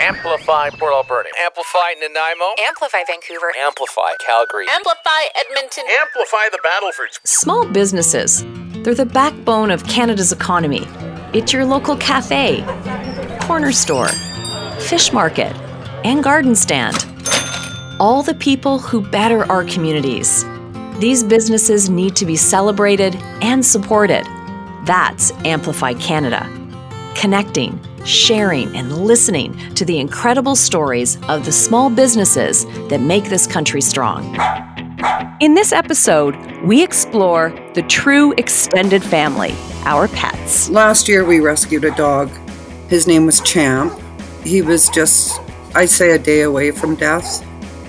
Amplify Port Alberni. Amplify Nanaimo. Amplify Vancouver. Amplify Calgary. Amplify Edmonton. Amplify the Battlefords. Small businesses, they're the backbone of Canada's economy. It's your local cafe, corner store, fish market, and garden stand. All the people who better our communities. These businesses need to be celebrated and supported. That's Amplify Canada. Connecting, sharing, and listening to the incredible stories of the small businesses that make this country strong. In this episode, we explore the true extended family, our pets. Last year, we rescued a dog. His name was Champ. He was just, I'd say, a day away from death.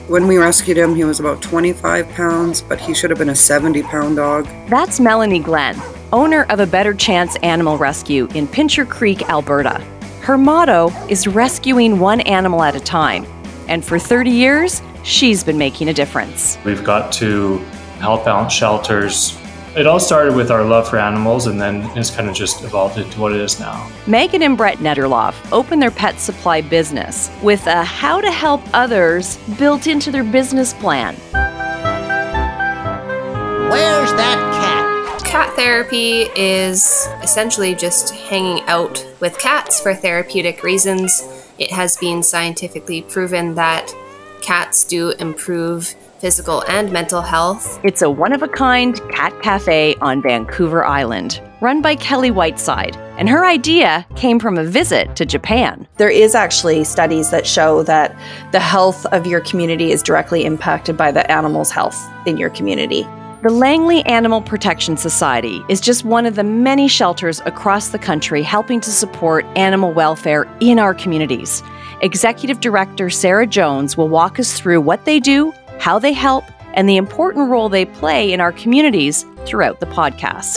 When we rescued him, he was about 25 pounds, but he should have been a 70 pound dog. That's Melanie Glen, owner of a Better Chance Animal Rescue in Pincher Creek, Alberta. Her motto is rescuing one animal at a time. And for 30 years, she's been making a difference. We've got to help out shelters. It all started with our love for animals and then it's kind of just evolved into what it is now. Megan and Brett Netterloff opened their pet supply business with a how to help others built into their business plan. Where's that cat? Cat therapy is essentially just hanging out with cats for therapeutic reasons. It has been scientifically proven that cats do improve physical and mental health. It's a one of a kind cat cafe on Vancouver Island, run by Kelly Whiteside. And her idea came from a visit to Japan. There is actually studies that show that the health of your community is directly impacted by the animal's health in your community. The Langley Animal Protection Society is just one of the many shelters across the country helping to support animal welfare in our communities. Executive Director Sarah Jones will walk us through what they do, how they help, and the important role they play in our communities throughout the podcast.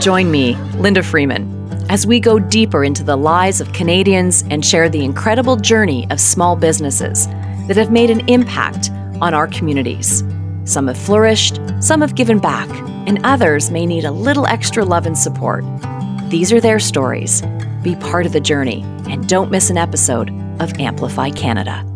Join me, Linda Freeman, as we go deeper into the lives of Canadians and share the incredible journey of small businesses that have made an impact on our communities. Some have flourished, some have given back, and others may need a little extra love and support. These are their stories. Be part of the journey and don't miss an episode of Amplify Canada.